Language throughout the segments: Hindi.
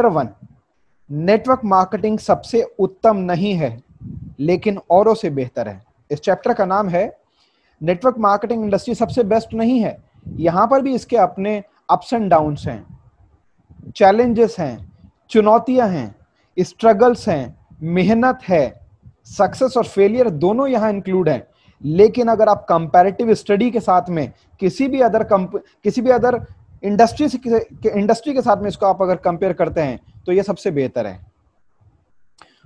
चैप्टर वन नेटवर्क मार्केटिंग सबसे उत्तम नहीं है, लेकिन औरों से बेहतर है। इस चैप्टर का नाम है नेटवर्क मार्केटिंग इंडस्ट्री सबसे बेस्ट नहीं है। यहाँ पर भी इसके अपने अप्स एंड डाउन्स हैं चैलेंजेस हैं, चुनौतियाँ हैं स्ट्रगल्स हैं, मेहनत है सक्सेस और फेलियर दोनों यहाँ इंक्लूड हैं। लेकिन अगर आप कंपैरेटिव स्टडी के साथ में किसी भी अदर किसी भी अदर इंडस्ट्री से इंडस्ट्री के साथ में इसको आप अगर कंपेयर करते हैं तो ये सबसे बेहतर है।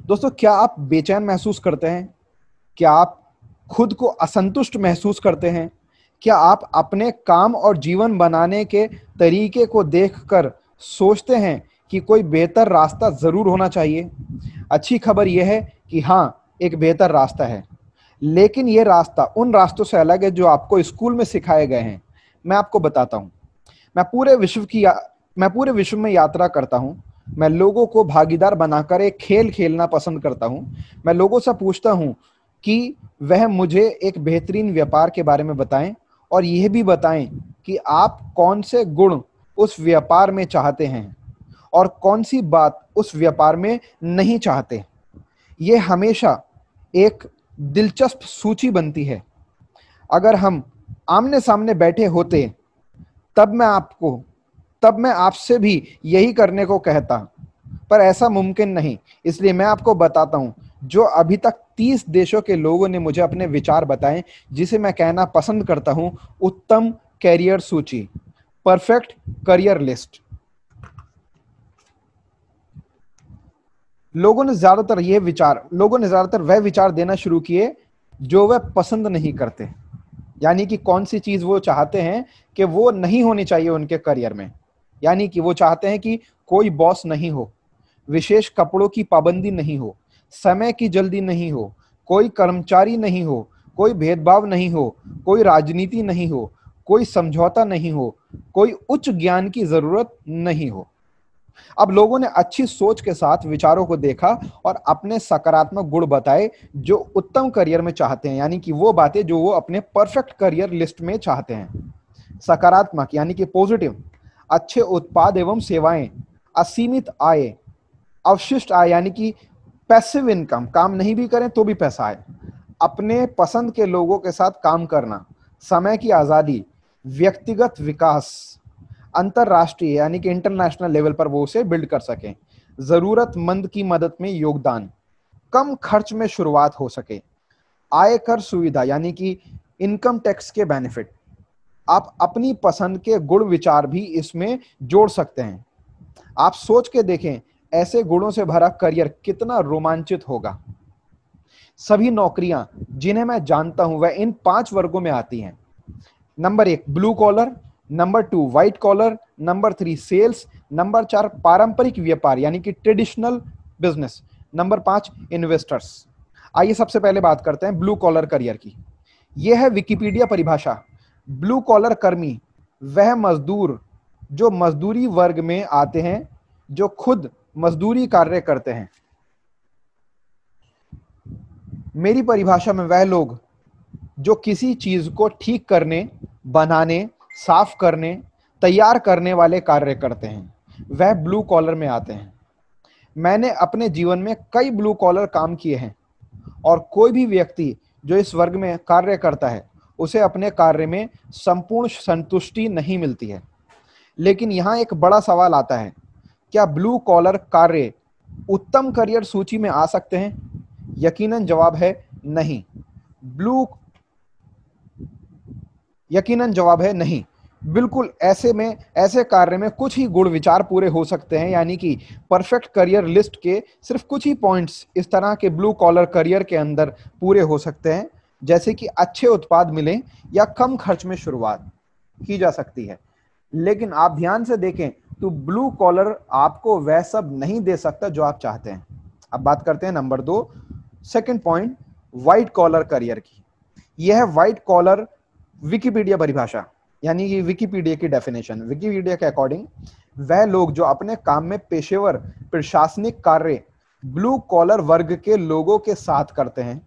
दोस्तों, क्या आप बेचैन महसूस करते हैं? क्या आप खुद को असंतुष्ट महसूस करते हैं? क्या आप अपने काम और जीवन बनाने के तरीके को देखकर सोचते हैं कि कोई बेहतर रास्ता ज़रूर होना चाहिए? अच्छी खबर यह है कि हाँ एक बेहतर रास्ता है। लेकिन यह रास्ता उन रास्तों से अलग है जो आपको स्कूल में सिखाए गए हैं। मैं आपको बताता हूँ। मैं पूरे विश्व की मैं पूरे विश्व में यात्रा करता हूँ। मैं लोगों को भागीदार बनाकर एक खेल खेलना पसंद करता हूँ। मैं लोगों से पूछता हूँ कि वह मुझे एक बेहतरीन व्यापार के बारे में बताएँ और यह भी बताएँ कि आप कौन से गुण उस व्यापार में चाहते हैं और कौन सी बात उस व्यापार में नहीं चाहते। ये हमेशा एक दिलचस्प सूची बनती है। अगर हम आमने सामने बैठे होते तब मैं आपको, तब मैं आपसे भी यही करने को कहता। पर ऐसा मुमकिन नहीं, इसलिए मैं आपको बताता हूँ, जो अभी तक तीस देशों के लोगों ने मुझे अपने विचार बताए, जिसे मैं कहना पसंद करता हूँ, उत्तम कैरियर सूची परफेक्ट करियर लिस्ट लोगों ने ज़्यादातर यह विचार, लोगों ने ज़्यादातर वह विचार देना शुरू किए, जो वह पसंद नहीं करते। यानी कि कौन सी चीज़ वो चाहते हैं कि वो नहीं होनी चाहिए उनके करियर में? यानी कि वो चाहते हैं कि कोई बॉस नहीं हो, विशेष कपड़ों की पाबंदी नहीं हो, समय की जल्दी नहीं हो, कोई कर्मचारी नहीं हो, कोई भेदभाव नहीं हो, कोई राजनीति नहीं हो, कोई समझौता नहीं हो, कोई उच्च ज्ञान की ज़रूरत नहीं हो। अब लोगों ने अच्छी सोच के साथ विचारों को देखा और अपने सकारात्मक गुण बताए, जो उत्तम करियर में चाहते हैं। यानी कि वो बातें जो वो अपने परफेक्ट करियर लिस्ट में चाहते हैं। सकारात्मक, यानी कि पॉजिटिव अच्छे उत्पाद एवं सेवाएँ, असीमित आय, अवशिष्ट आय, यानी कि पैसिव इनकम काम नहीं भी करें तो भी पैसा आए। अपने पसंद के लोगों के साथ काम करना, समय की आज़ादी, व्यक्तिगत विकास अंतरराष्ट्रीय, यानी कि इंटरनेशनल लेवल पर वो उसे बिल्ड कर सकें। जरूरतमंद की मदद में योगदान, कम खर्च में शुरुआत हो सके। आयकर सुविधा, यानी कि इनकम टैक्स के बेनिफिट आप अपनी पसंद के गुण विचार भी इसमें जोड़ सकते हैं। आप सोच के देखें, ऐसे गुणों से भरा करियर कितना रोमांचित होगा। सभी नौकरियाँ जिन्हें मैं जानता हूँ, वह इन पाँच वर्गों में आती हैं। नंबर एक blue collar number two white collar number three sales number चार, पारंपरिक व्यापार, यानी कि ट्रेडिशनल बिज़नेस नंबर पाँच इन्वेस्टर्स आइए सबसे पहले बात करते हैं ब्लू कॉलर करियर की। यह है विकिपीडिया परिभाषा। ब्लू कॉलर कर्मी, वह मजदूर, जो मजदूरी वर्ग में आते हैं, जो खुद मजदूरी कार्य करते हैं। मेरी परिभाषा में वह लोग, जो किसी चीज़ को ठीक करने, बनाने साफ़ करने, तैयार करने वाले कार्य करते हैं। वह ब्लू कॉलर में आते हैं। मैंने अपने जीवन में कई ब्लू कॉलर काम किए हैं और कोई भी व्यक्ति जो इस वर्ग में कार्य करता है, उसे अपने कार्य में संपूर्ण संतुष्टि नहीं मिलती है। लेकिन यहाँ एक बड़ा सवाल आता है, क्या ब्लू कॉलर कार्य उत्तम करियर सूची में आ सकते हैं? यकीनन जवाब है नहीं। ब्लू यकीनन जवाब है नहीं। बिल्कुल ऐसे में, ऐसे कार्य में कुछ ही गुण विचार पूरे हो सकते हैं, यानी कि परफेक्ट करियर लिस्ट के सिर्फ़ कुछ ही पॉइंट्स इस तरह के ब्लू कॉलर करियर के अंदर पूरे हो सकते हैं, जैसे कि अच्छे उत्पाद मिले या कम खर्च में शुरुआत की जा सकती है। लेकिन आप ध्यान से देखें तो ब्लू कॉलर आपको वह सब नहीं दे सकता जो आप चाहते हैं। अब बात करते हैं नंबर दो second point white collar career की। यह व्हाइट कॉलर विकिपीडिया परिभाषा, यानी कि विकिपीडिया की डेफिनेशन विकीपीडिया के अकॉर्डिंग वह लोग जो अपने काम में पेशेवर, प्रशासनिक कार्य ब्लू कॉलर वर्ग के लोगों के साथ करते हैं,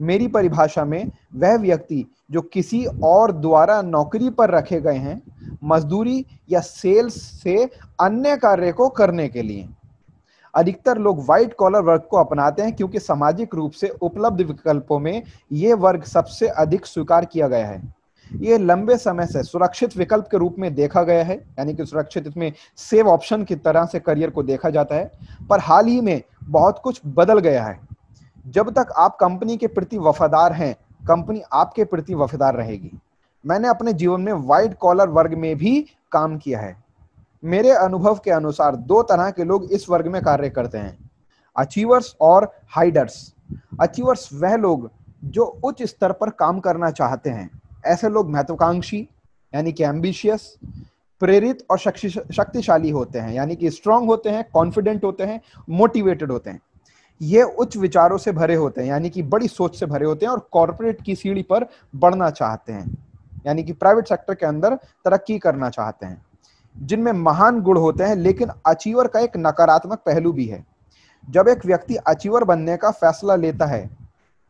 मेरी परिभाषा में वह व्यक्ति जो किसी और द्वारा नौकरी पर रखे गए हैं, मजदूरी या सेल्स से अन्य कार्य को करने के लिए। अधिकतर लोग व्हाइट कॉलर वर्ग को अपनाते हैं क्योंकि सामाजिक रूप से उपलब्ध विकल्पों में यह वर्ग सबसे अधिक स्वीकार किया गया है। ये लंबे समय से सुरक्षित विकल्प के रूप में देखा गया है, यानी कि सुरक्षित इसमें सेव ऑप्शन की तरह से करियर को देखा जाता है, पर हाल ही में बहुत कुछ बदल गया है। जब तक आप कंपनी के प्रति वफादार हैं कंपनी आपके प्रति वफादार रहेगी। मैंने अपने जीवन में व्हाइट कॉलर वर्ग में भी काम किया है। मेरे अनुभव के अनुसार दो तरह के लोग इस वर्ग में कार्य करते हैं अचीवर्स और हाइडर्स अचीवर्स वह लोग जो उच्च स्तर पर काम करना चाहते हैं। ऐसे लोग महत्वाकांक्षी, यानी कि एम्बिशियस प्रेरित और शक्तिशाली होते हैं, यानी कि स्ट्रांग होते हैं कॉन्फिडेंट होते हैं मोटिवेटेड होते हैं। ये उच्च विचारों से भरे होते हैं, यानी कि बड़ी सोच से भरे होते हैं और कॉरपोरेट की सीढ़ी पर बढ़ना चाहते हैं, यानी कि प्राइवेट सेक्टर के अंदर तरक्की करना चाहते हैं। जिनमें महान गुण होते हैं, लेकिन अचीवर का एक नकारात्मक पहलू भी है। जब एक व्यक्ति अचीवर बनने का फैसला लेता है,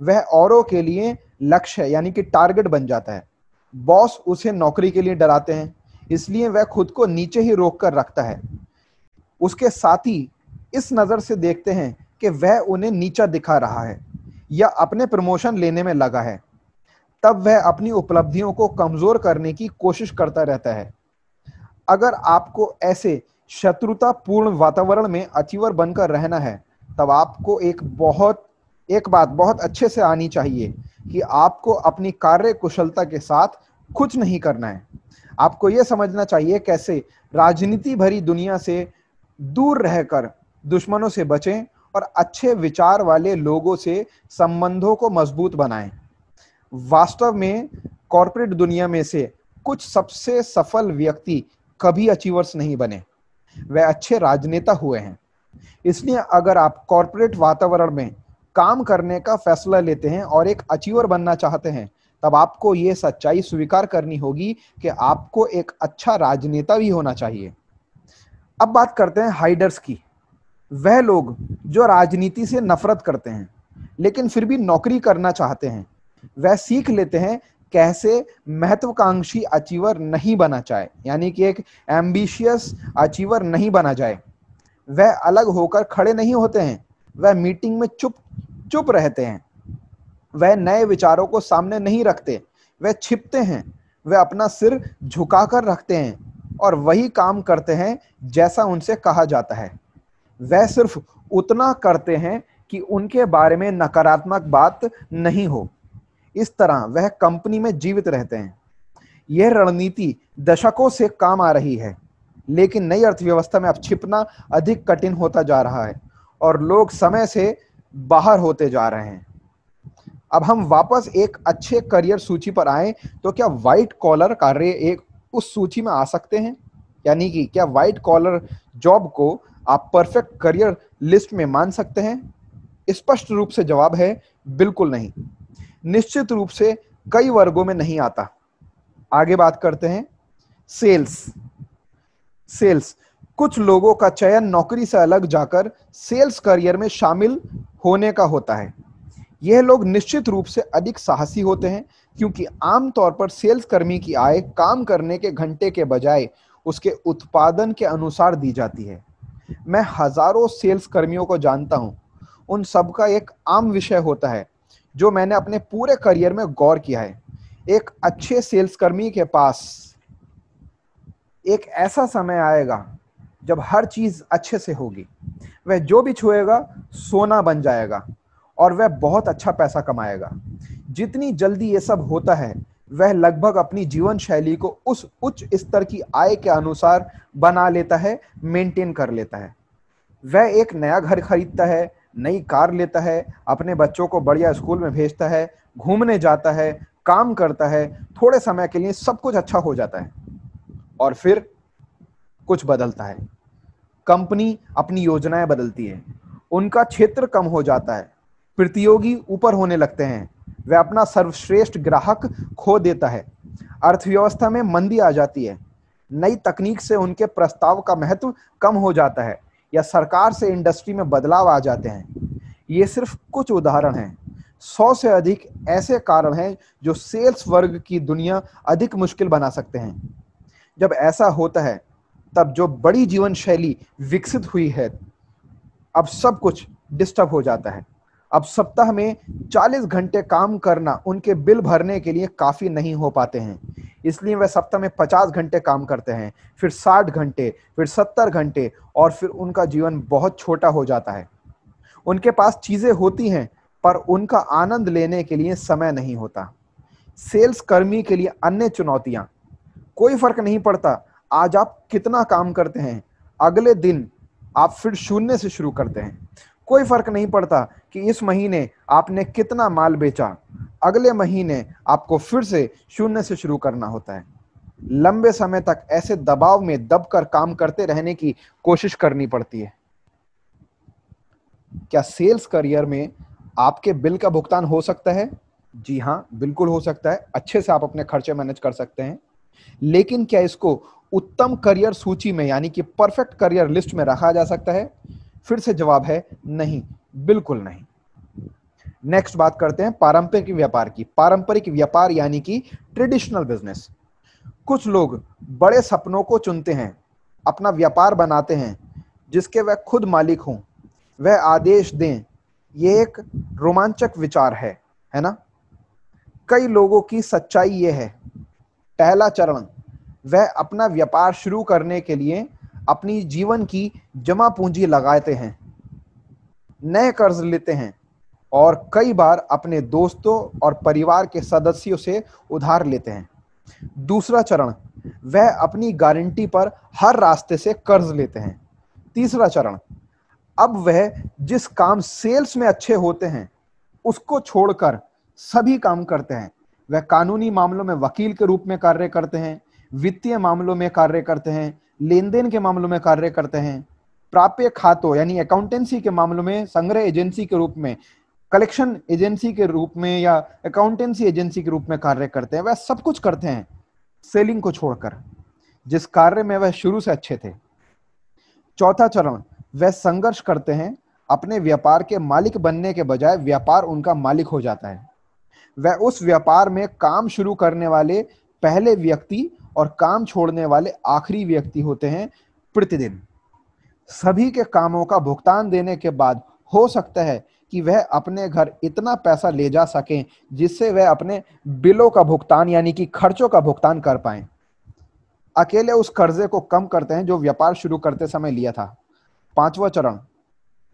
वह औरों के लिए लक्ष्य, यानी कि टारगेट बन जाता है। बॉस उसे नौकरी के लिए डराते हैं, इसलिए वह खुद को नीचे ही रोक कर रखता है। उसके साथी इस नज़र से देखते हैं कि वह उन्हें नीचा दिखा रहा है, या अपने प्रमोशन लेने में लगा है। तब वह अपनी उपलब्धियों को कमज़ोर करने की कोशिश करता रहता है। अगर आपको ऐसे शत्रुतापूर्ण वातावरण में अचीवर बनकर रहना है, तब आपको एक बहुत, एक बात बहुत अच्छे से आनी चाहिए कि आपको अपनी कार्य कुशलता के साथ कुछ नहीं करना है। आपको यह समझना चाहिए कैसे राजनीति भरी दुनिया से दूर रहकर दुश्मनों से बचें और अच्छे विचार वाले लोगों से संबंधों को मज़बूत बनाएँ। वास्तव में कॉरपोरेट दुनिया में से कुछ सबसे सफल व्यक्ति कभी अचीवर्स नहीं बने। वे अच्छे राजनेता हुए हैं। इसलिए अगर आप कॉरपोरेट वातावरण में काम करने का फैसला लेते हैं और एक अचीवर बनना चाहते हैं, तब आपको यह सच्चाई स्वीकार करनी होगी कि आपको एक अच्छा राजनेता भी होना चाहिए। अब बात करते हैं हाइडर्स की। वह लोग जो राजनीति से नफरत करते हैं, लेकिन फिर भी नौकरी करना चाहते हैं, वह सीख लेते हैं कैसे महत्वाकांक्षी अचीवर नहीं बना चाहे। यानी कि एक एम्बिशियस अचीवर नहीं बना जाए। वह अलग होकर खड़े नहीं होते हैं। वह मीटिंग में चुप चुप रहते हैं। वह नए विचारों को सामने नहीं रखते। वह छिपते हैं। वह अपना सिर झुकाकर रखते हैं और वही काम करते हैं जैसा उनसे कहा जाता है। वह सिर्फ़ उतना करते हैं कि उनके बारे में नकारात्मक बात नहीं हो। इस तरह वह कंपनी में जीवित रहते हैं। यह रणनीति दशकों से काम आ रही है, लेकिन नई अर्थव्यवस्था में अब छिपना अधिक कठिन होता जा रहा है और लोग समय से बाहर होते जा रहे हैं। अब हम वापस एक अच्छे करियर सूची पर आए तो क्या व्हाइट कॉलर कार्य एक उस सूची में आ सकते हैं? यानी कि क्या व्हाइट कॉलर जॉब को आप परफेक्ट करियर लिस्ट में मान सकते हैं? स्पष्ट रूप से जवाब है, बिल्कुल नहीं। निश्चित रूप से कई वर्गों में नहीं आता। आगे बात करते हैं। सेल्स। सेल्स। कुछ लोगों का चयन नौकरी से अलग जाकर सेल्स करियर में शामिल होने का होता है। यह लोग निश्चित रूप से अधिक साहसी होते हैं, क्योंकि आमतौर पर सेल्स कर्मी की आय काम करने के घंटे के बजाय उसके उत्पादन के अनुसार दी जाती है। मैं हज़ारों सेल्स कर्मियों को जानता हूँ। उन सबका एक आम विषय होता है जो मैंने अपने पूरे करियर में गौर किया है। एक अच्छे सेल्स कर्मी के पास एक ऐसा समय आएगा जब हर चीज़ अच्छे से होगी। वह जो भी छुएगा, सोना बन जाएगा और वह बहुत अच्छा पैसा कमाएगा। जितनी जल्दी ये सब होता है, वह लगभग अपनी जीवन शैली को उस उच्च स्तर की आय के अनुसार बना लेता है, मेंटेन कर लेता है। वह एक नया घर खरीदता है नई कार लेता है, अपने बच्चों को बढ़िया स्कूल में भेजता है, घूमने जाता है, काम करता है, थोड़े समय के लिए सब कुछ अच्छा हो जाता है। और फिर कुछ बदलता है। कंपनी अपनी योजनाएँ बदलती है। उनका क्षेत्र कम हो जाता है। प्रतियोगी ऊपर होने लगते हैं। वह अपना सर्वश्रेष्ठ ग्राहक खो देता है। अर्थव्यवस्था में मंदी आ जाती है। नई तकनीक से उनके प्रस्ताव का महत्व कम हो जाता है। या सरकार से इंडस्ट्री में बदलाव आ जाते हैं, ये सिर्फ़ कुछ उदाहरण हैं। सौ से अधिक ऐसे कारण हैं जो सेल्स वर्ग की दुनिया अधिक मुश्किल बना सकते हैं। जब ऐसा होता है, तब जो बड़ी जीवन शैली विकसित हुई है, अब सब कुछ डिस्टर्ब हो जाता है। अब सप्ताह में 40 घंटे काम करना उनके बिल भरने के लिए काफ़ी नहीं हो पाते हैं। इसलिए वह सप्ताह में 50 घंटे काम करते हैं, फिर 60 घंटे, फिर 70 घंटे और फिर उनका जीवन बहुत छोटा हो जाता है। उनके पास चीज़ें होती हैं, पर उनका आनंद लेने के लिए समय नहीं होता। सेल्स कर्मी के लिए अन्य चुनौतियाँ। कोई फ़र्क नहीं पड़ता, आज आप कितना काम करते हैं, अगले दिन आप फिर शून्य से शुरू करते हैं। कोई फ़र्क नहीं पड़ता कि इस महीने आपने कितना माल बेचा। अगले महीने आपको फिर से शून्य से शुरू करना होता है। लंबे समय तक ऐसे दबाव में दबकर काम करते रहने की कोशिश करनी पड़ती है। क्या सेल्स करियर में आपके बिल का भुगतान हो सकता है? जी हाँ बिल्कुल हो सकता है। अच्छे से आप अपने खर्चे मैनेज कर सकते हैं। लेकिन क्या इसको उत्तम करियर सूची में, यानी कि परफेक्ट करियर लिस्ट में रखा जा सकता है? फिर से जवाब है, नहीं। बिल्कुल नहीं। नेक्स्ट बात करते हैं पारंपरिक व्यापार की। पारंपरिक व्यापार यानी कि ट्रेडिशनल बिज़नेस कुछ लोग बड़े सपनों को चुनते हैं, अपना व्यापार बनाते हैं, जिसके वह खुद मालिक हों। वह आदेश दें यह एक रोमांचक विचार है है ना? कई लोगों की सच्चाई यह है। पहला चरण, वह अपना व्यापार शुरू करने के लिए अपनी जीवन की जमा पूंजी लगाते हैं। नए कर्ज लेते हैं और कई बार अपने दोस्तों और परिवार के सदस्यों से उधार लेते हैं। दूसरा चरण, वह अपनी गारंटी पर हर रास्ते से कर्ज लेते हैं। तीसरा चरण, अब वह जिस काम सेल्स में अच्छे होते हैं, उसको छोड़कर सभी काम करते हैं। वह कानूनी मामलों में वकील के रूप में कार्य करते हैं, वित्तीय मामलों में कार्य करते हैं, लेन देन के मामलों में कार्य करते हैं। प्राप्य खातों यानी अकाउंटेंसी के मामलों में, संग्रह एजेंसी के रूप में कलेक्शन एजेंसी के रूप में या अकाउंटेंसी एजेंसी के रूप में कार्य करते हैं, वह सब कुछ करते हैं सेलिंग को छोड़कर, जिस कार्य में वह शुरू से अच्छे थे। चौथा चरण, वह संघर्ष करते हैं, अपने व्यापार के मालिक बनने के बजाय व्यापार उनका मालिक हो जाता है। वह उस व्यापार में काम शुरू करने वाले पहले व्यक्ति और काम छोड़ने वाले आखिरी व्यक्ति होते हैं, प्रतिदिन। सभी के कामों का भुगतान देने के बाद हो सकता है कि वह अपने घर इतना पैसा ले जा सकें जिससे वह अपने बिलों का भुगतान, यानी कि खर्चों का भुगतान कर पाए। अकेले उस कर्जे को कम करते हैं जो व्यापार शुरू करते समय लिया था। पांचवा चरण,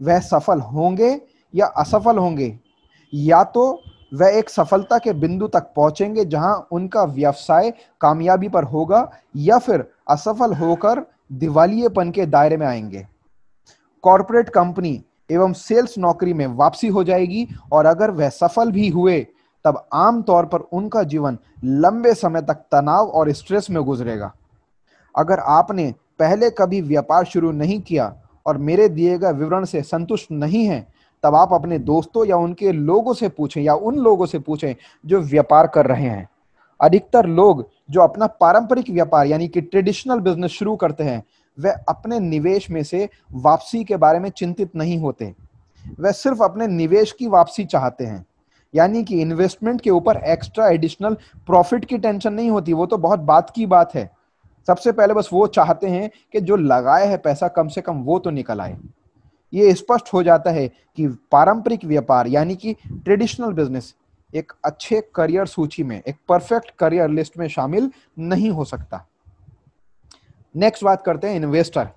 वह सफल होंगे या असफल होंगे? या तो वह एक सफलता के बिंदु तक पहुँचेंगे जहाँ उनका व्यवसाय कामयाबी पर होगा या फिर असफल होकर दिवालियेपन के दायरे में आएँगे। कॉरपोरेट कंपनी एवं सेल्स नौकरी में वापसी हो जाएगी और अगर वह सफल भी हुए, तब आम तौर पर उनका जीवन लंबे समय तक तनाव और स्ट्रेस में गुजरेगा। अगर आपने पहले कभी व्यापार शुरू नहीं किया और मेरे दिए गए विवरण से संतुष्ट नहीं है, तब आप अपने दोस्तों या उनके लोगों से पूछें या उन लोगों से पूछें जो व्यापार कर रहे हैं। अधिकतर लोग जो अपना पारंपरिक व्यापार, यानी कि ट्रेडिशनल बिज़नेस शुरू करते हैं वह अपने निवेश में से वापसी के बारे में चिंतित नहीं होते। वह सिर्फ़ अपने निवेश की वापसी चाहते हैं। यानी कि इन्वेस्टमेंट के ऊपर एक्स्ट्रा एडिशनल प्रॉफिट की टेंशन नहीं होती, वो तो बहुत बात की बात है। सबसे पहले बस वो चाहते हैं कि जो लगाए है पैसा कम से कम वो तो निकल आए। ये स्पष्ट हो जाता है कि पारंपरिक व्यापार, यानी कि ट्रेडिशनल बिज़नेस एक अच्छे करियर सूची में, एक परफेक्ट करियर लिस्ट में शामिल नहीं हो सकता। नेक्स्ट बात करते हैं इन्वेस्टर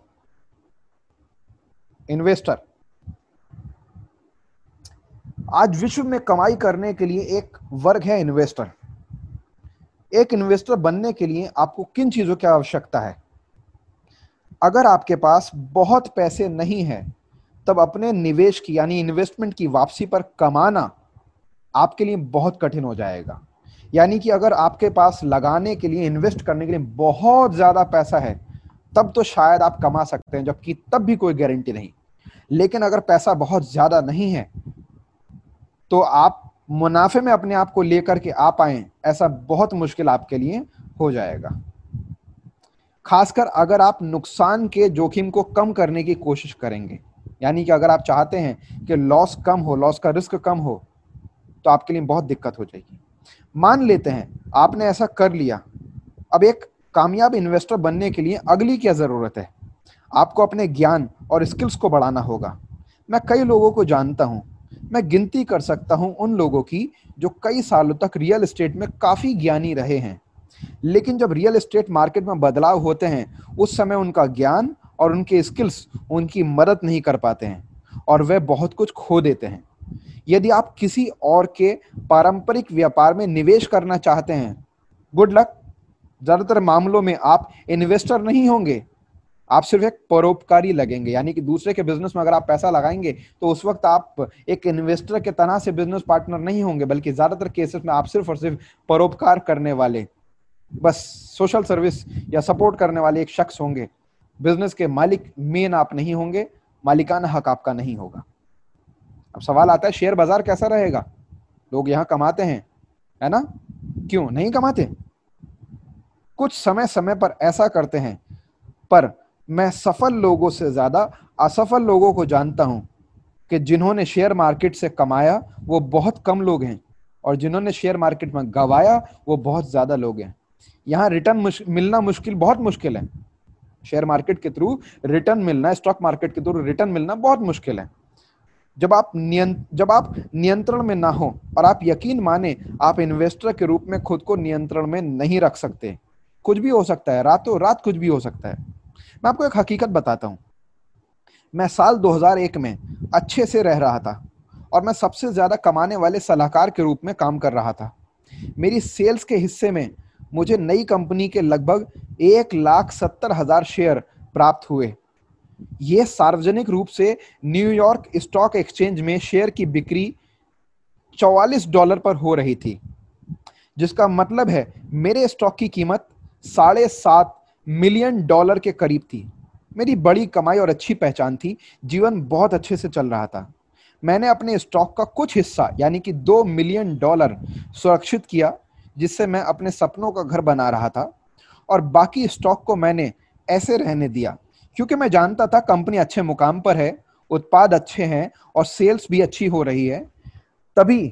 इन्वेस्टर आज विश्व में कमाई करने के लिए एक वर्ग है इन्वेस्टर एक इन्वेस्टर बनने के लिए आपको किन चीज़ों की आवश्यकता है? अगर आपके पास बहुत पैसे नहीं है, तब अपने निवेश की, यानी इन्वेस्टमेंट की वापसी पर कमाना आपके लिए बहुत कठिन हो जाएगा। यानी कि अगर आपके पास लगाने के लिए इन्वेस्ट करने के लिए बहुत ज़्यादा पैसा है, तब तो शायद आप कमा सकते हैं, जबकि तब भी कोई गारंटी नहीं। लेकिन अगर पैसा बहुत ज़्यादा नहीं है तो आप मुनाफे में अपने आप को लेकर के आ पाए, ऐसा बहुत मुश्किल आपके लिए हो जाएगा। खासकर अगर आप नुकसान के जोखिम को कम करने की कोशिश करेंगे, यानी कि अगर आप चाहते हैं कि लॉस कम हो लॉस का रिस्क कम हो तो आपके लिए बहुत दिक्कत हो जाएगी। मान लेते हैं, आपने ऐसा कर लिया। अब एक कामयाब इन्वेस्टर बनने के लिए अगली क्या ज़रूरत है? आपको अपने ज्ञान और स्किल्स को बढ़ाना होगा। मैं कई लोगों को जानता हूँ। मैं गिनती कर सकता हूँ उन लोगों की जो कई सालों तक रियल एस्टेट में काफ़ी ज्ञानी रहे हैं। लेकिन जब रियल एस्टेट मार्केट में बदलाव होते हैं, उस समय उनका ज्ञान और उनके स्किल्स उनकी मदद नहीं कर पाते हैं और वे बहुत कुछ खो देते हैं। यदि आप किसी और के पारंपरिक व्यापार में निवेश करना चाहते हैं गुड लक ज़्यादातर मामलों में आप इन्वेस्टर नहीं होंगे। आप सिर्फ़ एक परोपकारी लगेंगे, यानी कि दूसरे के बिज़नेस में अगर आप पैसा लगाएँगे तो उस वक्त आप एक इन्वेस्टर के तरह से बिज़नेस पार्टनर नहीं होंगे, बल्कि ज़्यादातर केसेस में आप सिर्फ़ और सिर्फ़ परोपकार करने वाले, बस सोशल सर्विस या सपोर्ट करने वाले एक शख्स होंगे। बिज़नेस के मालिक मेन आप नहीं होंगे, मालिकाना हक आपका नहीं होगा। अब सवाल आता है शेयर बाज़ार कैसा रहेगा? लोग यहाँ कमाते हैं है ना? क्यों? नहीं कमाते? कुछ समय समय पर ऐसा करते हैं पर मैं सफल लोगों से ज़्यादा असफल लोगों को जानता हूँ कि जिन्होंने शेयर मार्केट से कमाया वो बहुत कम लोग हैं और जिन्होंने शेयर मार्केट में गवाया वो बहुत ज़्यादा लोग हैं। यहाँ रिटर्न मुश, मिलना मुश्किल बहुत मुश्किल है। शेयर मार्केट के थ्रू रिटर्न मिलना स्टॉक मार्केट के थ्रू रिटर्न मिलना बहुत मुश्किल है। जब आप जब आप नियंत्रण में ना हो और आप यकीन माने आप इन्वेस्टर के रूप में खुद को नियंत्रण में नहीं रख सकते, कुछ भी हो सकता है, रातों रात कुछ भी हो सकता है। मैं आपको एक हकीकत बताता हूँ। मैं साल 2001 में अच्छे से रह रहा था और मैं सबसे ज़्यादा कमाने वाले सलाहकार के रूप में काम कर रहा था। मेरी सेल्स के हिस्से में मुझे नई कंपनी के लगभग एक लाख सत्तर हज़ार शेयर प्राप्त हुए। ये सार्वजनिक रूप से न्यूयॉर्क स्टॉक एक्सचेंज में शेयर की बिक्री चौवालीस डॉलर पर हो रही थी। जिसका मतलब है, मेरे स्टॉक की कीमत साढ़े सात मिलियन डॉलर के करीब थी। मेरी बड़ी कमाई और अच्छी पहचान थी। जीवन बहुत अच्छे से चल रहा था। मैंने अपने स्टॉक का कुछ हिस्सा, यानी कि दो मिलियन डॉलर सुरक्षित किया, जिससे मैं अपने सपनों का घर बना रहा था, और बाकी स्टॉक को मैंने ऐसे रहने दिया। क्योंकि मैं जानता था कंपनी अच्छे मुकाम पर है, उत्पाद अच्छे हैं और सेल्स भी अच्छी हो रही है, तभी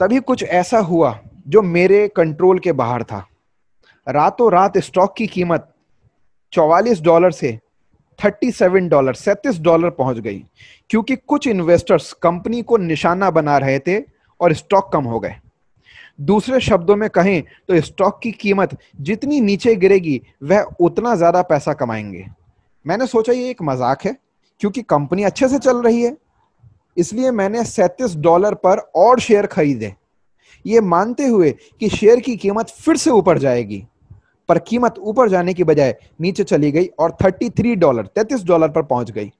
तभी कुछ ऐसा हुआ जो मेरे कंट्रोल के बाहर था। रातों रात स्टॉक की कीमत 44 डॉलर से 37 डॉलर 37 डॉलर पहुँच गई, क्योंकि कुछ इन्वेस्टर्स कंपनी को निशाना बना रहे थे और स्टॉक कम हो गए। दूसरे शब्दों में कहें तो स्टॉक की कीमत जितनी नीचे गिरेगी, वह उतना ज़्यादा पैसा कमाएँगे। मैंने सोचा ये एक मज़ाक है, क्योंकि कंपनी अच्छे से चल रही है, इसलिए मैंने सैतीस डॉलर पर और शेयर खरीदे। ये मानते हुए कि शेयर की कीमत फिर से ऊपर जाएगी, पर कीमत ऊपर जाने की बजाय नीचे चली गई और 33 डॉलर 33 डॉलर पर पहुँच गई।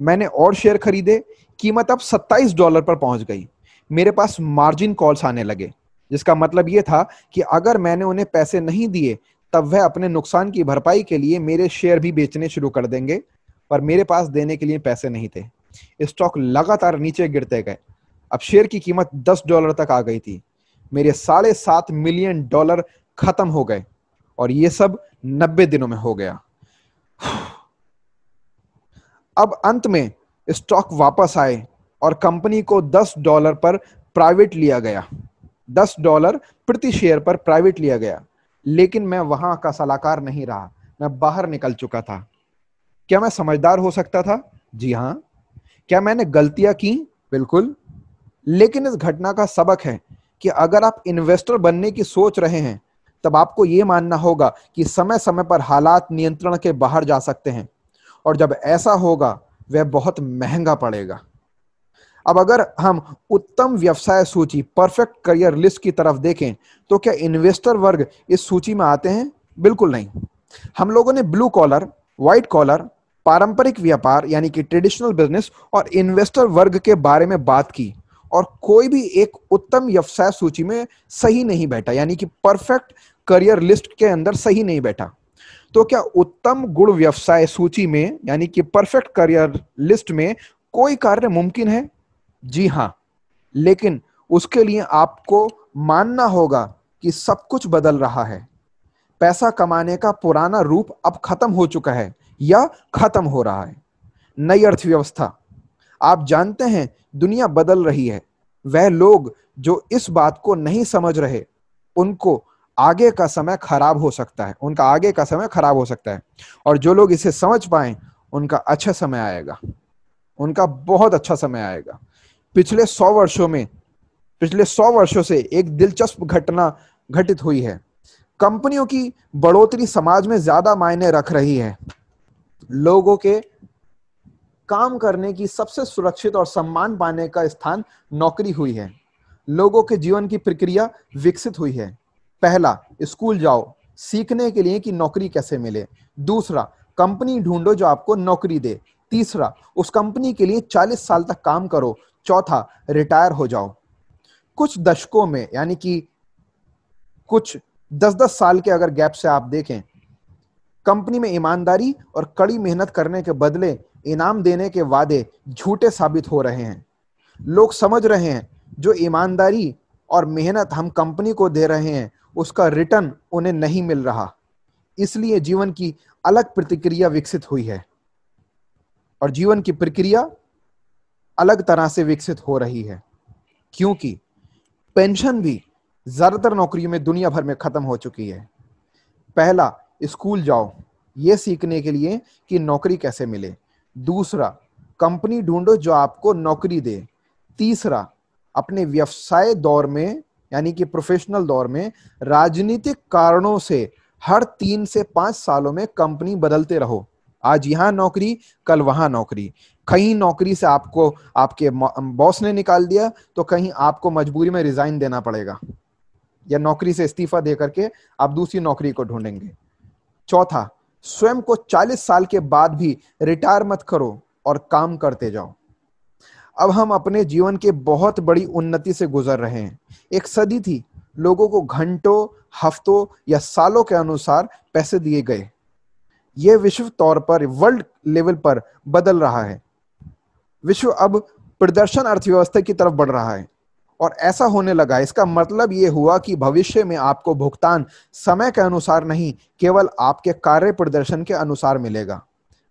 मैंने और शेयर खरीदे, कीमत अब 27 डॉलर पर पहुँच गई। मेरे पास मार्जिन कॉल्स आने लगे। जिसका मतलब यह था कि अगर मैंने उन्हें पैसे नहीं दिए, तब वह अपने नुकसान की भरपाई के लिए मेरे शेयर भी बेचने शुरू कर देंगे, पर मेरे पास देने के लिए पैसे नहीं थे। स्टॉक लगातार नीचे गिरते गए। अब शेयर की कीमत दस डॉलर तक आ गई थी। मेरे साढ़े सात मिलियन डॉलर खत्म हो गए, और ये सब नब्बे दिनों में हो गया। अब अंत में स्टॉक वापस आए, और कंपनी को 10 डॉलर पर प्राइवेट लिया गया। 10 डॉलर प्रति शेयर पर प्राइवेट लिया गया। लेकिन मैं वहाँ का सलाहकार नहीं रहा। मैं बाहर निकल चुका था। क्या मैं समझदार हो सकता था? जी हाँ। क्या मैंने गलतियाँ की? बिल्कुल। लेकिन इस घटना का सबक है कि अगर आप इन्वेस्टर बनने की सोच रहे हैं, तब आपको यह मानना होगा कि समय समय पर हालात नियंत्रण के बाहर जा सकते हैं। और जब ऐसा होगा, वह बहुत महँगा पड़ेगा। अब अगर हम उत्तम व्यवसाय सूची परफेक्ट करियर लिस्ट की तरफ़ देखें तो क्या इन्वेस्टर वर्ग इस सूची में आते हैं? बिल्कुल नहीं। हम लोगों ने ब्लू कॉलर व्हाइट कॉलर पारंपरिक व्यापार, यानी कि ट्रेडिशनल बिज़नेस और इन्वेस्टर वर्ग के बारे में बात की और कोई भी एक उत्तम व्यवसाय सूची में सही नहीं बैठा, यानी कि परफेक्ट करियर लिस्ट के अंदर सही नहीं बैठा। तो क्या उत्तम गुण व्यवसाय सूची में, यानी कि परफेक्ट करियर लिस्ट में कोई कार्य मुमकिन है? जी हाँ लेकिन उसके लिए आपको मानना होगा कि सब कुछ बदल रहा है। पैसा कमाने का पुराना रूप अब खत्म हो चुका है या खत्म हो रहा है। नई अर्थव्यवस्था। आप जानते हैं, दुनिया बदल रही है। वह लोग जो इस बात को नहीं समझ रहे, उनको आगे का समय खराब हो सकता है, उनका आगे का समय खराब हो सकता है। और जो लोग इसे समझ पाए, उनका अच्छा समय आएगा। उनका बहुत अच्छा समय आएगा। पिछले सौ वर्षों में, पिछले सौ वर्षों से एक दिलचस्प घटना घटित हुई है। कंपनियों की बढ़ोतरी समाज में ज़्यादा मायने रख रही है। लोगों के काम करने की सबसे सुरक्षित और सम्मान पाने का स्थान नौकरी हुई है। लोगों के जीवन की प्रक्रिया विकसित हुई है। पहला, स्कूल जाओ, सीखने के लिए कि नौकरी कैसे मिले। दूसरा, कंपनी ढूंढो जो आपको नौकरी दे। तीसरा, उस कंपनी के लिए 40 साल तक काम करो चौथा रिटायर हो जाओ। कुछ दशकों में, यानी कि कुछ दस दस साल के अगर गैप से आप देखें कंपनी में ईमानदारी और कड़ी मेहनत करने के बदले इनाम देने के वादे झूठे साबित हो रहे हैं। लोग समझ रहे हैं, जो ईमानदारी और मेहनत हम कंपनी को दे रहे हैं, उसका रिटर्न उन्हें नहीं मिल रहा। इसलिए जीवन की अलग प्रतिक्रिया विकसित हुई है। और जीवन की प्रक्रिया अलग तरह से विकसित हो रही है। क्योंकि पेंशन भी ज़्यादातर नौकरियों में दुनिया भर में खत्म हो चुकी है। पहला, स्कूल जाओ। ये सीखने के लिए कि नौकरी कैसे मिले। दूसरा, कंपनी ढूंढो जो आपको नौकरी दे। तीसरा, अपने व्यवसाय दौर में, यानी कि प्रोफेशनल दौर में, राजनीतिक कारणों से हर तीन से पाँच सालों में कंपनी बदलते रहो। आज यहाँ नौकरी, कल वहाँ नौकरी। कहीं नौकरी से आपको, आपके बॉस ने निकाल दिया तो कहीं आपको मजबूरी में रिजाइन देना पड़ेगा। या नौकरी से इस्तीफा दे करके आप दूसरी नौकरी को ढूंढेंगे। चौथा, स्वयं को 40 साल के बाद भी रिटायर मत करो और काम करते जाओ। अब हम अपने जीवन के बहुत बड़ी उन्नति से गुजर रहे हैं। एक सदी थी, लोगों को घंटों, हफ्तों या सालों के अनुसार पैसे दिए गए। यह विश्व तौर पर वर्ल्ड लेवल पर बदल रहा है। विश्व अब प्रदर्शन अर्थव्यवस्था की तरफ़ बढ़ रहा है और ऐसा होने लगा। इसका मतलब यह हुआ कि भविष्य में आपको भुगतान समय के अनुसार नहीं, केवल आपके कार्य प्रदर्शन के अनुसार मिलेगा।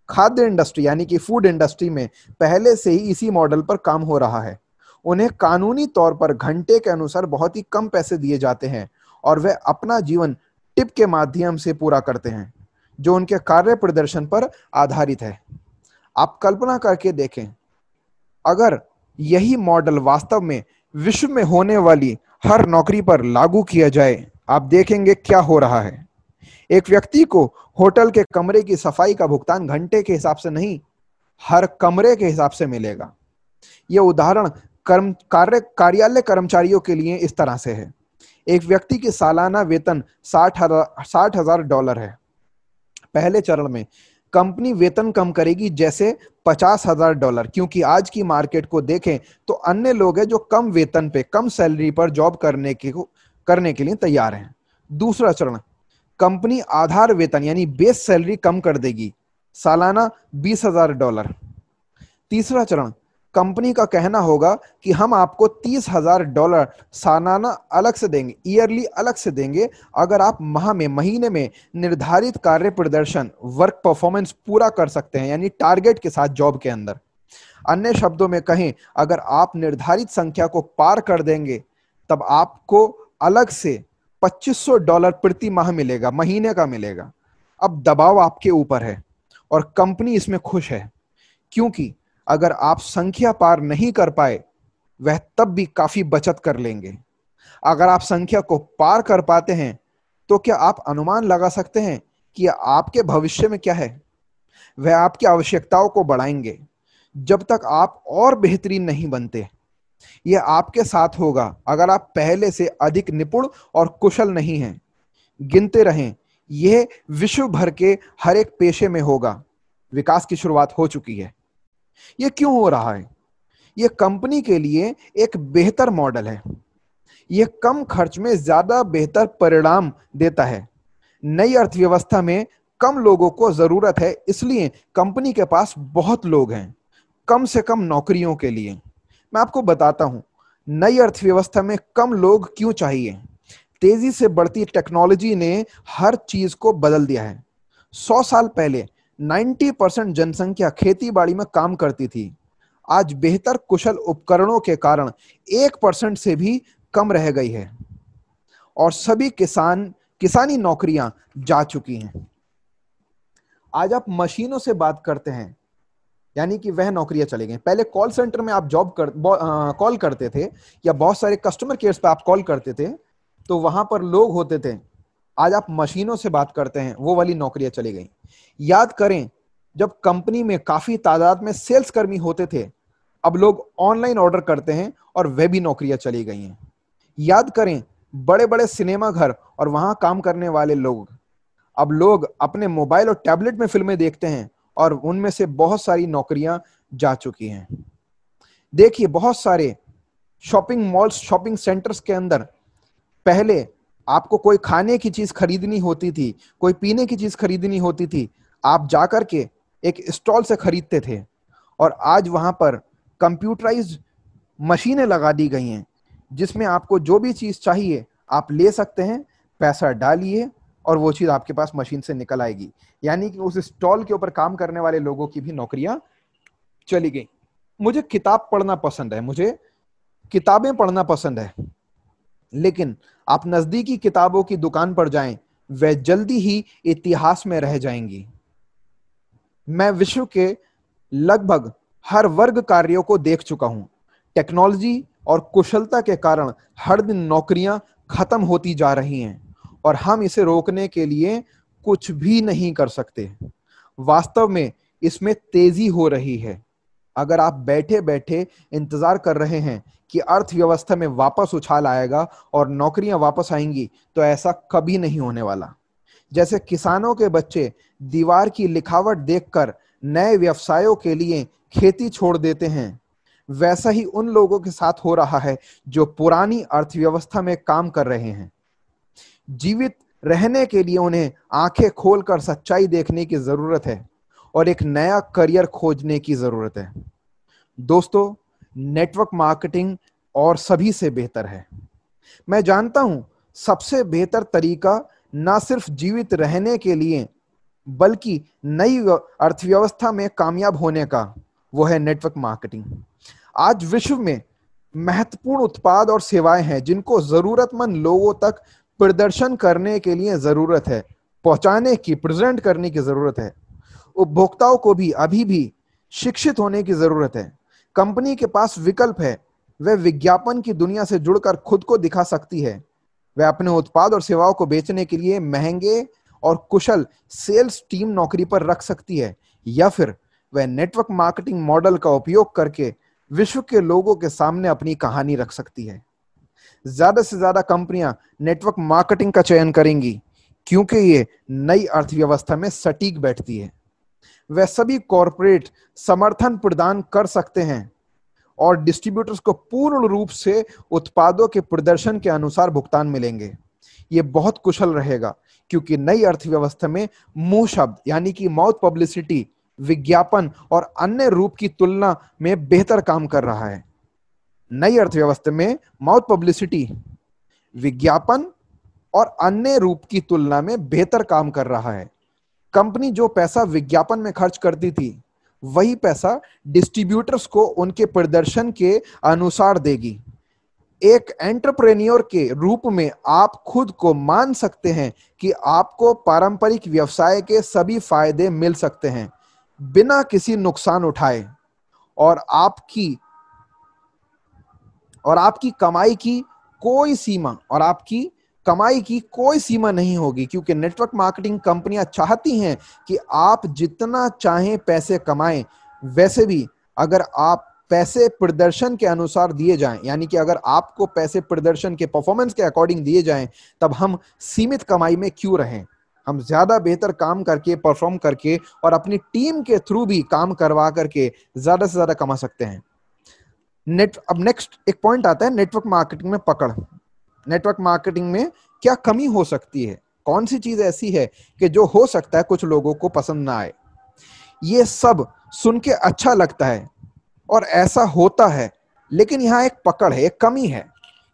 खाद्य इंडस्ट्री यानी कि फ़ूड इंडस्ट्री में पहले से ही इसी मॉडल पर काम हो रहा है। उन्हें कानूनी तौर पर घंटे के अनुसार बहुत ही कम पैसे दिए जाते हैं और वे अपना जीवन टिप के माध्यम से पूरा करते हैं। जो उनके कार्य प्रदर्शन पर आधारित है। आप कल्पना करके देखें, अगर यही मॉडल वास्तव में विश्व में होने वाली हर नौकरी पर लागू किया जाए, आप देखेंगे क्या हो रहा है। एक व्यक्ति को होटल के कमरे की सफ़ाई का भुगतान घंटे के हिसाब से नहीं, हर कमरे के हिसाब से मिलेगा। यह उदाहरण कर्म, कार्य, कार्यालय कर्मचारियों के लिए इस तरह से है। एक व्यक्ति की सालाना वेतन साठ हज़ार साठ हज़ार डॉलर है। पहले चरण में कंपनी वेतन कम करेगी जैसे पचास हज़ार डॉलर। क्योंकि आज की मार्केट को देखें तो अन्य लोग हैं जो कम वेतन पे, कम सैलरी पर जॉब करने के करने के लिए तैयार हैं। दूसरा चरण, कंपनी आधार वेतन यानी बेस सैलरी कम कर देगी। सालाना बीस हज़ार डॉलर। तीसरा चरण कंपनी का कहना होगा कि हम आपको तीस हज़ार डॉलर सालाना अलग से देंगे, ईयरली अलग से देंगे, अगर आप माह में, महीने में निर्धारित कार्य प्रदर्शन, वर्क परफॉर्मेंस पूरा कर सकते हैं, यानी टारगेट के साथ जॉब के अंदर। अन्य शब्दों में कहें, अगर आप निर्धारित संख्या को पार कर देंगे, तब आपको अलग से 2500 डॉलर प्रति माह मिलेगा, महीने का मिलेगा। अब दबाव आपके ऊपर है और कंपनी इसमें खुश है, क्योंकि अगर आप संख्या पार नहीं कर पाए, वह तब भी काफ़ी बचत कर लेंगे। अगर आप संख्या को पार कर पाते हैं तो क्या आप अनुमान लगा सकते हैं कि आपके भविष्य में क्या है? वह आपकी आवश्यकताओं को बढ़ाएँगे। जब तक आप और बेहतरीन नहीं बनते, यह आपके साथ होगा। अगर आप पहले से अधिक निपुण और कुशल नहीं हैं, गिनते रहें, यह विश्व भर के हर एक पेशे में होगा। विकास की शुरुआत हो चुकी है। यह क्यों हो रहा है? यह कंपनी के लिए एक बेहतर मॉडल है। यह कम खर्च में ज़्यादा बेहतर परिणाम देता है। नई अर्थव्यवस्था में कम लोगों को ज़रूरत है, इसलिए कंपनी के पास बहुत लोग हैं, कम से कम नौकरियों के लिए। मैं आपको बताता हूँ, नई अर्थव्यवस्था में कम लोग क्यों चाहिए? तेज़ी से बढ़ती टेक्नोलॉजी ने हर चीज़ को बदल दिया है। सौ साल पहले 90 परसेंट जनसंख्या खेती बाड़ी में काम करती थी। आज बेहतर कुशल उपकरणों के कारण एक परसेंट से भी कम रह गई है। और सभी किसान, किसानी नौकरियाँ जा चुकी हैं। आज आप मशीनों से बात करते हैं, यानी कि वह नौकरियाँ चले गई पहले कॉल सेंटर में आप जॉब कर कॉल करते थे, या बहुत सारे कस्टमर केयर पे आप कॉल करते थे तो वहाँ पर लोग होते थे। आज आप मशीनों से बात करते हैं, वो वाली नौकरियाँ चली गई। याद करें, जब कंपनी में काफ़ी तादाद में सेल्स कर्मी होते थे, अब लोग ऑनलाइन ऑर्डर करते हैं और वह भी नौकरियाँ चली गई हैं। याद करें बड़े बड़े सिनेमा घर और वहाँ काम करने वाले लोग। अब लोग अपने मोबाइल और टैबलेट में फ़िल्में देखते हैं और उनमें से बहुत सारी नौकरियाँ जा चुकी हैं। देखिए, बहुत सारे शॉपिंग मॉल्स, शॉपिंग सेंटर्स के अंदर पहले आपको कोई खाने की चीज़ खरीदनी होती थी, कोई पीने की चीज़ खरीदनी होती थी, आप जाकर के एक स्टॉल से खरीदते थे। और आज वहाँ पर कंप्यूटराइज मशीनें लगा दी गई हैं, जिसमें आपको जो भी चीज़ चाहिए, आप ले सकते हैं, पैसा डालिए और वो चीज़ आपके पास मशीन से निकल आएगी। यानी कि उस स्टॉल के ऊपर काम करने वाले लोगों की भी नौकरियाँ चली गई। मुझे किताब पढ़ना पसंद है, मुझे किताबें पढ़ना पसंद है। लेकिन आप नजदीकी किताबों की दुकान पर जाएँ, वह जल्दी ही इतिहास में रह जाएँगी। मैं विश्व के लगभग हर वर्ग कार्यों को देख चुका हूँ। टेक्नोलॉजी और कुशलता के कारण हर दिन नौकरियाँ खत्म होती जा रही हैं और हम इसे रोकने के लिए कुछ भी नहीं कर सकते। वास्तव में इसमें तेज़ी हो रही है। अगर आप बैठे बैठे इंतज़ार कर रहे हैं कि अर्थव्यवस्था में वापस उछाल आएगा और नौकरियाँ वापस आएँगी तो ऐसा कभी नहीं होने वाला। जैसे किसानों के बच्चे दीवार की लिखावट देखकर नए व्यवसायों के लिए खेती छोड़ देते हैं, वैसा ही उन लोगों के साथ हो रहा है जो पुरानी अर्थव्यवस्था में काम कर रहे हैं। जीवित रहने के लिए उन्हें आँखें खोलकर सच्चाई देखने की ज़रूरत है। और एक नया करियर खोजने की ज़रूरत है। दोस्तों नेटवर्क मार्केटिंग और सभी से बेहतर है। मैं जानता हूँ, सबसे बेहतर तरीका ना सिर्फ़ जीवित रहने के लिए, बल्कि नई अर्थव्यवस्था में कामयाब होने का, वो है नेटवर्क मार्केटिंग आज विश्व में महत्वपूर्ण उत्पाद और सेवाएँ हैं, जिनको जरूरतमंद लोगों तक प्रदर्शन करने के लिए ज़रूरत है। पहुँचाने की प्रेजेंट करने की ज़रूरत है। उपभोक्ताओं को भी, अभी भी शिक्षित होने की ज़रूरत है। कंपनी के पास विकल्प है। वह विज्ञापन की दुनिया से जुड़कर खुद को दिखा सकती है। वह अपने उत्पाद और सेवाओं को बेचने के लिए महँगे और कुशल सेल्स टीम नौकरी पर रख सकती है, या फिर वह नेटवर्क मार्केटिंग मॉडल का उपयोग करके विश्व के लोगों के सामने अपनी कहानी रख सकती है। ज़्यादा से ज़्यादा कंपनियाँ नेटवर्क मार्केटिंग का चयन करेंगी, क्योंकि ये नई अर्थव्यवस्था में सटीक बैठती है। वह सभी कॉरपोरेट समर्थन प्रदान कर सकते हैं और डिस्ट्रीब्यूटर्स को पूर्ण रूप से उत्पादों के प्रदर्शन के अनुसार भुगतान मिलेंगे। ये बहुत कुशल रहेगा, क्योंकि नई अर्थव्यवस्था में मुँह शब्द, यानी कि माउथ पब्लिसिटी विज्ञापन और अन्य रूप की तुलना में बेहतर काम कर रहा है। नई अर्थव्यवस्था में माउथ पब्लिसिटी विज्ञापन और अन्य रूप की तुलना में बेहतर काम कर रहा है। कंपनी जो पैसा विज्ञापन में खर्च करती थी, वही पैसा डिस्ट्रीब्यूटर्स को उनके प्रदर्शन के अनुसार देगी। एक एंटरप्रेन्योर के रूप में आप खुद को मान सकते हैं कि आपको पारंपरिक व्यवसाय के सभी फ़ायदे मिल सकते हैं, बिना किसी नुकसान उठाए। और आपकी और आपकी कमाई की कोई सीमा, और आपकी कमाई की कोई सीमा नहीं होगी, क्योंकि नेटवर्क मार्केटिंग कंपनियाँ चाहती हैं कि आप जितना चाहें पैसे कमाएँ। वैसे भी अगर आप पैसे प्रदर्शन के अनुसार दिए जाएँ, यानी कि अगर आपको पैसे प्रदर्शन के परफॉर्मेंस के अकॉर्डिंग दिए जाएँ, तब हम सीमित कमाई में क्यों रहें? हम ज़्यादा बेहतर काम करके परफॉर्म करके और अपनी टीम के थ्रू भी काम करवा करके ज़्यादा से ज़्यादा कमा सकते हैं। नेट अब नेक्स्ट एक पॉइंट आता है नेटवर्क मार्केटिंग में पकड़। नेटवर्क मार्केटिंग में क्या कमी हो सकती है? कौन सी चीज़ ऐसी है कि जो हो सकता है कुछ लोगों को पसंद ना आए? ये सब सुन के अच्छा लगता है और ऐसा होता है, लेकिन यहाँ एक पकड़ है, एक कमी है,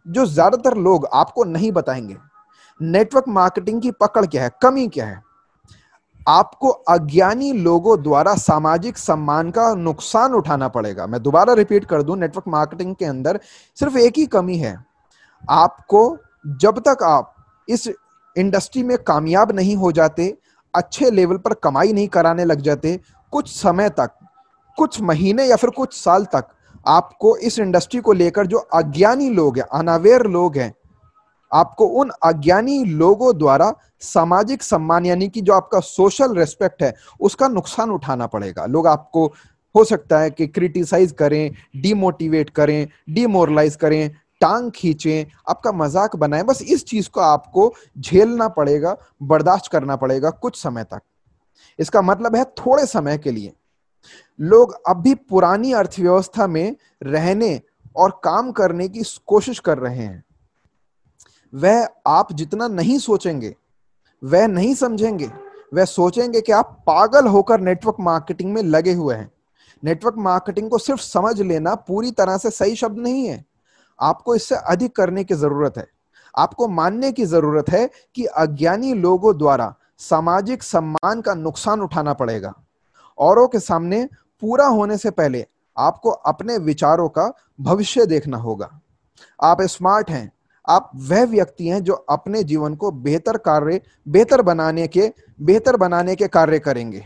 जो ज़्यादातर लोग आपको नहीं बताएँगे। नेटवर्क मार्केटिंग की पकड़ क्या है? कमी क्या है? आपको अज्ञानी लोगों द्वारा सामाजिक सम्मान का नुकसान उठाना पड़ेगा। मैं दोबारा रिपीट कर दूँ नेटवर्क मार्केटिंग के अंदर सिर्फ़ एक ही कमी है। आपको जब तक आप इस इंडस्ट्री में कामयाब नहीं हो जाते, अच्छे लेवल पर कमाई नहीं कराने लग जाते, कुछ समय तक, कुछ महीने या फिर कुछ साल तक आपको इस इंडस्ट्री को लेकर जो अज्ञानी लोग हैं अनावेयर लोग हैं, आपको उन अज्ञानी लोगों द्वारा सामाजिक सम्मान यानी कि जो आपका सोशल रेस्पेक्ट है, उसका नुकसान उठाना पड़ेगा। लोग आपको, हो सकता है कि क्रिटिसाइज करें डिमोटिवेट करें डिमोरलाइज करें टांग खींचें, आपका मज़ाक बनाएँ, बस इस चीज़ को आपको झेलना पड़ेगा, बर्दाश्त करना पड़ेगा कुछ समय तक। इसका मतलब है थोड़े समय के लिए। लोग अब भी पुरानी अर्थव्यवस्था में रहने और काम करने की कोशिश कर रहे हैं। वह आप जितना नहीं सोचेंगे, वह नहीं समझेंगे, वह सोचेंगे कि आप पागल होकर नेटवर्क मार्केटिंग में लगे हुए हैं। नेटवर्क मार्केटिंग को सिर्फ़ समझ लेना पूरी तरह से सही शब्द नहीं है। आपको इससे अधिक करने की ज़रूरत है। आपको मानने की ज़रूरत है कि अज्ञानी लोगों द्वारा सामाजिक सम्मान का नुकसान उठाना पड़ेगा। औरों के सामने पूरा होने से पहले आपको अपने विचारों का भविष्य देखना होगा। आप स्मार्ट हैं। आप वह व्यक्ति हैं जो अपने जीवन को बेहतर कार्य, बेहतर बनाने के, बेहतर बनाने के कार्य करेंगे।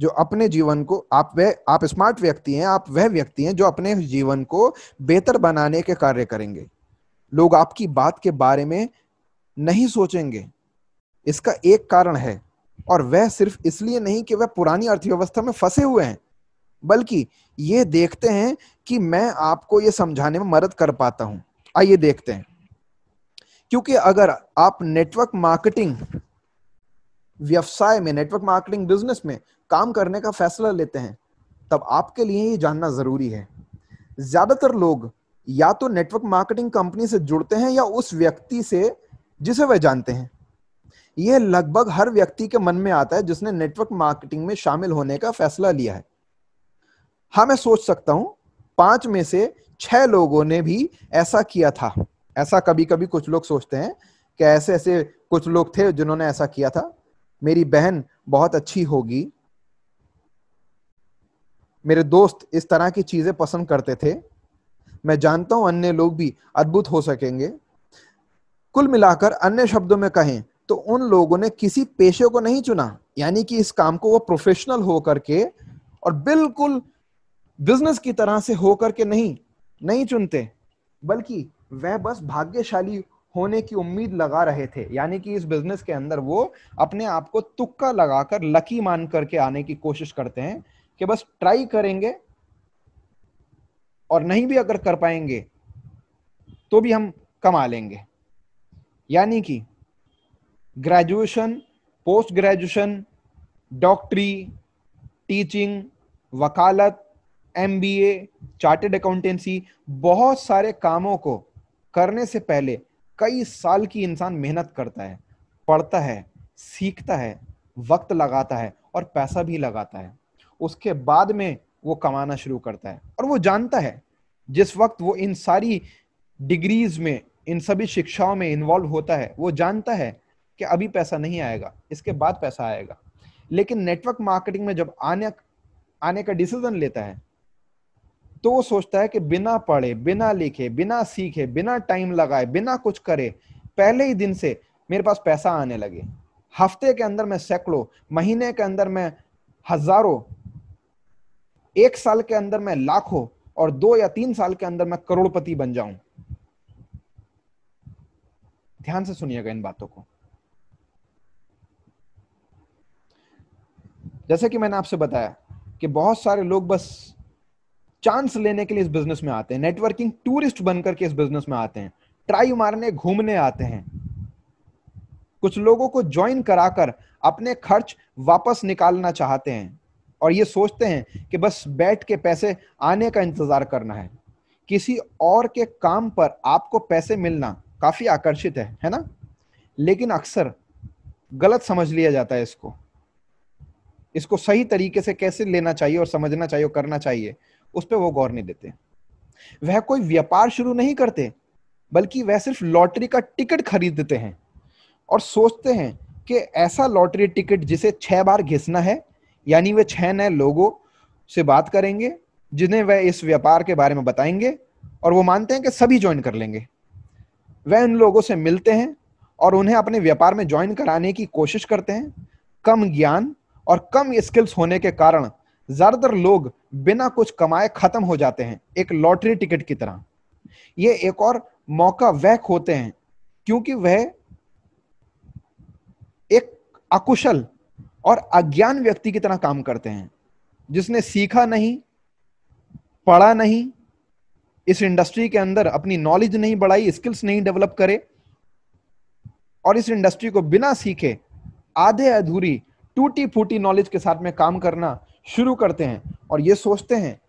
जो अपने जीवन को आप वह आप स्मार्ट व्यक्ति हैं, आप वह व्यक्ति हैं जो अपने जीवन को बेहतर बनाने के कार्य करेंगे। लोग आपकी बात के बारे में नहीं सोचेंगे। इसका एक कारण है। और वह सिर्फ़ इसलिए नहीं कि वह पुरानी अर्थव्यवस्था में फंसे हुए हैं, बल्कि ये देखते हैं कि मैं आपको ये समझाने में मदद कर पाता हूँ। आइए देखते हैं। क्योंकि अगर आप नेटवर्क मार्केटिंग व्यवसाय में नेटवर्क मार्केटिंग बिज़नेस में काम करने का फैसला लेते हैं, तब आपके लिए ये जानना ज़रूरी है। ज़्यादातर लोग या तो नेटवर्क मार्केटिंग कंपनी से जुड़ते हैं या उस व्यक्ति से, जिसे वह जानते हैं। यह लगभग हर व्यक्ति के मन में आता है जिसने नेटवर्क मार्केटिंग में शामिल होने का फैसला लिया है। हाँ मैं सोच सकता हूँ, पाँच में से छह लोगों ने भी ऐसा किया था। ऐसा कभी कभी कुछ लोग सोचते हैं कि ऐसे ऐसे कुछ लोग थे जिन्होंने ऐसा किया था। मेरी बहन बहुत अच्छी होगी मेरे दोस्त इस तरह की चीज़ें पसंद करते थे। मैं जानता हूँ अन्य लोग भी अद्भुत हो सकेंगे। कुल मिलाकर अन्य शब्दों में कहें तो उन लोगों ने किसी पेशे को नहीं चुना, यानी कि इस काम को वो प्रोफेशनल हो करके और बिल्कुल बिज़नेस की तरह से हो करके नहीं नहीं चुनते, बल्कि वह बस भाग्यशाली होने की उम्मीद लगा रहे थे, यानी कि इस बिज़नेस के अंदर वो अपने आप को तुक्का लगाकर लकी मान करके आने की कोशिश करते हैं। कि बस ट्राई करेंगे और नहीं भी अगर कर पाएँगे तो भी हम कमा लेंगे। यानी कि ग्रेजुएशन पोस्ट ग्रेजुएशन डॉक्टरी टीचिंग वकालत एमबीए चार्टेड अकाउंटेंसी बहुत सारे कामों को करने से पहले कई साल की इंसान मेहनत करता है, पढ़ता है, सीखता है, वक्त लगाता है और पैसा भी लगाता है। उसके बाद में वो कमाना शुरू करता है। और वो जानता है, जिस वक्त वो इन सारी डिग्रीज में, इन सभी शिक्षाओं में इन्वॉल्व होता है, वो जानता है कि अभी पैसा नहीं आएगा, इसके बाद पैसा आएगा। लेकिन नेटवर्क मार्केटिंग में जब आने आने का डिसीज़न लेता है तो वो सोचता है कि बिना पढ़े, बिना लिखे, बिना सीखे, बिना टाइम लगाए, बिना कुछ करे, पहले ही दिन से मेरे पास पैसा आने लगे। हफ़्ते के अंदर मैं सैकड़ों, महीने के अंदर मैं हज़ारों एक साल के अंदर मैं लाखों और दो या तीन साल के अंदर मैं करोड़पति बन जाऊँ। ध्यान से सुनिएगा इन बातों को। जैसे कि मैंने आपसे बताया कि बहुत सारे लोग बस चांस लेने के लिए इस बिज़नेस में आते हैं। नेटवर्किंग टूरिस्ट बनकर के इस बिज़नेस में आते हैं। ट्राई मारने, घूमने आते हैं। कुछ लोगों को ज्वाइन कराकर अपने खर्च वापस निकालना चाहते हैं। और ये सोचते हैं कि बस बैठ के पैसे आने का इंतज़ार करना है। किसी और के काम पर आपको पैसे मिलना काफ़ी आकर्षित है है ना? लेकिन अक्सर गलत समझ लिया जाता है इसको। इसको सही तरीके से कैसे लेना चाहिए और समझना चाहिए और करना चाहिए, उस पर वो गौर नहीं देते। वह कोई व्यापार शुरू नहीं करते, बल्कि वह सिर्फ़ लॉटरी का टिकट खरीदते हैं और सोचते हैं कि ऐसा लॉटरी टिकट जिसे छह बार घिसना है यानी वे छह नए लोगों से बात करेंगे, जिन्हें वह इस व्यापार के बारे में बताएँगे, और वो मानते हैं कि सभी ज्वाइन कर लेंगे। वह इन लोगों से मिलते हैं और उन्हें अपने व्यापार में ज्वाइन कराने की कोशिश करते हैं। कम ज्ञान और कम स्किल्स होने के कारण ज़्यादातर लोग बिना कुछ कमाए खत्म हो जाते हैं एक लॉटरी टिकट की तरह। ये एक और मौका वह खोते हैं, क्योंकि वह एक अकुशल और अज्ञान व्यक्ति की तरह काम करते हैं। जिसने सीखा नहीं, पढ़ा नहीं, इस इंडस्ट्री के अंदर अपनी नॉलेज नहीं बढ़ाई स्किल्स नहीं डेवलप करे, और इस इंडस्ट्री को बिना सीखे आधे अधूरी टूटी फूटी नॉलेज के साथ में काम करना शुरू करते हैं और ये सोचते हैं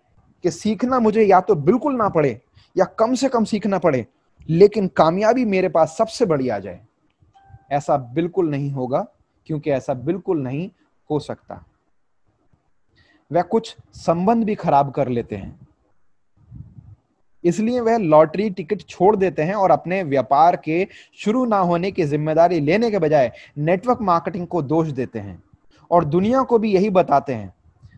कि सीखना मुझे या तो बिल्कुल ना पड़े या कम से कम सीखना पड़े, लेकिन कामयाबी मेरे पास सबसे बड़ी आ जाए। ऐसा बिल्कुल नहीं होगा। क्योंकि ऐसा बिल्कुल नहीं हो सकता। वह कुछ संबंध भी खराब कर लेते हैं। इसलिए वह लॉटरी टिकट छोड़ देते हैं और अपने व्यापार के शुरू ना होने की ज़िम्मेदारी लेने के बजाय नेटवर्क मार्केटिंग को दोष देते हैं और दुनिया को भी यही बताते हैं।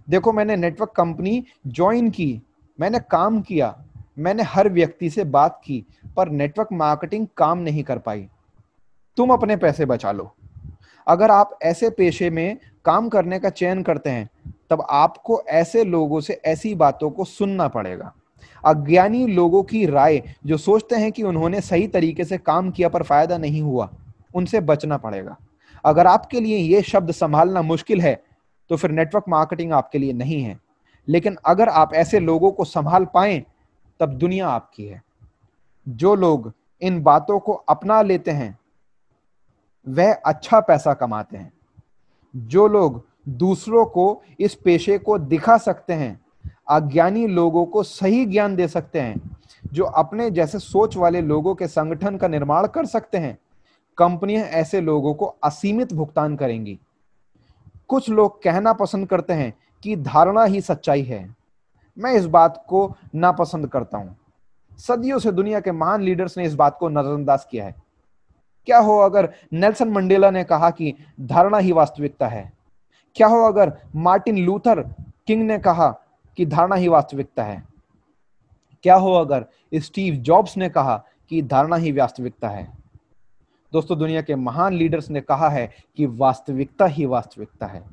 देखो, मैंने नेटवर्क कंपनी ज्वाइन की, मैंने काम किया, मैंने हर व्यक्ति से बात की, पर नेटवर्क मार्केटिंग काम नहीं कर पाई। तुम अपने पैसे बचा लो। अगर आप ऐसे पेशे में काम करने का चयन करते हैं, तब आपको ऐसे लोगों से ऐसी बातों को सुनना पड़ेगा। अज्ञानी लोगों की राय जो सोचते हैं कि उन्होंने सही तरीके से काम किया पर फ़ायदा नहीं हुआ, उनसे बचना पड़ेगा। अगर आपके लिए ये शब्द संभालना मुश्किल है तो फिर नेटवर्क मार्केटिंग आपके लिए नहीं है। लेकिन अगर आप ऐसे लोगों को संभाल पाए, तब दुनिया आपकी है। जो लोग इन बातों को अपना लेते हैं वह अच्छा पैसा कमाते हैं। जो लोग दूसरों को इस पेशे को दिखा सकते हैं, अज्ञानी लोगों को सही ज्ञान दे सकते हैं, जो अपने जैसे सोच वाले लोगों के संगठन का निर्माण कर सकते हैं, कंपनियाँ ऐसे लोगों को असीमित भुगतान करेंगी। कुछ लोग कहना पसंद करते हैं कि धारणा ही सच्चाई है। मैं इस बात को नापसंद करता हूँ। सदियों से दुनिया के महान लीडर्स ने इस बात को नजरअंदाज किया है। क्या हो अगर नेल्सन मंडेला ने कहा कि धारणा ही वास्तविकता है? क्या हो अगर मार्टिन लूथर किंग ने कहा कि धारणा ही वास्तविकता है? क्या हो अगर स्टीव जॉब्स ने कहा कि धारणा ही वास्तविकता है? दोस्तों, दुनिया के महान लीडर्स ने कहा है कि वास्तविकता ही वास्तविकता है।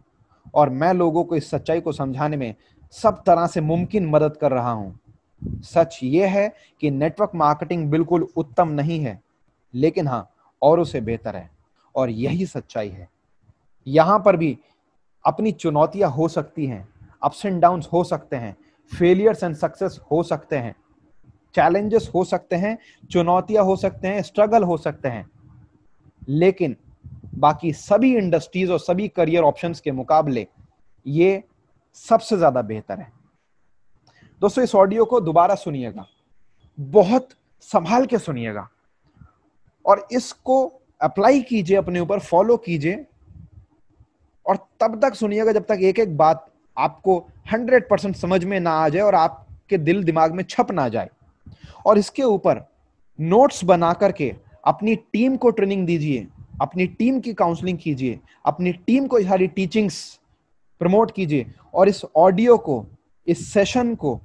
और मैं लोगों को इस सच्चाई को समझाने में सब तरह से मुमकिन मदद कर रहा हूँ। सच ये है कि नेटवर्क मार्केटिंग बिल्कुल उत्तम नहीं है। लेकिन हाँ और उसे बेहतर है। और यही सच्चाई है। यहाँ पर भी अपनी चुनौतियाँ हो सकती हैं अप्स एंड डाउन हो सकते हैं फेलियर्स एंड सक्सेस हो सकते हैं चैलेंजेस हो सकते हैं, चुनौतियाँ हो सकते हैं स्ट्रगल हो सकते हैं। लेकिन बाकी सभी इंडस्ट्रीज़ और सभी करियर ऑप्शंस के मुकाबले ये सबसे ज़्यादा बेहतर है। दोस्तों, इस ऑडियो को दोबारा सुनिएगा। बहुत संभाल के सुनिएगा। और इसको अप्लाई कीजिए अपने ऊपर फॉलो कीजिए। और तब तक सुनिएगा जब तक एक एक बात आपको 100 परसेंट समझ में ना आ जाए और आपके दिल दिमाग में छप ना जाए। और इसके ऊपर नोट्स बना करके अपनी टीम को ट्रेनिंग दीजिए, अपनी टीम की काउंसलिंग कीजिए, अपनी टीम को सारी टीचिंग्स प्रमोट कीजिए और इस ऑडियो को, इस सेशन को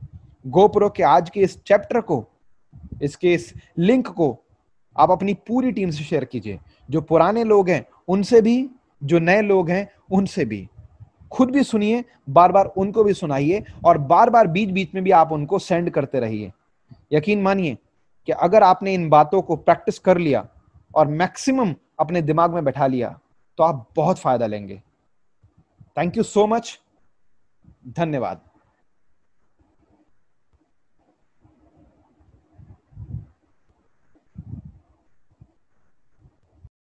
गोप्रो के आज के इस चैप्टर को, इसके इस लिंक को आप अपनी पूरी टीम से शेयर कीजिए। जो पुराने लोग हैं, उनसे भी, जो नए लोग हैं, उनसे भी। खुद भी सुनिए बार बार उनको भी सुनाइए और बार बार बीच बीच में भी आप उनको सेंड करते रहिए। यकीन मानिए कि अगर आपने इन बातों को प्रैक्टिस कर लिया और मैक्सिमम अपने दिमाग में बैठा लिया तो आप बहुत फ़ायदा लेंगे। थैंक यू सो मच धन्यवाद।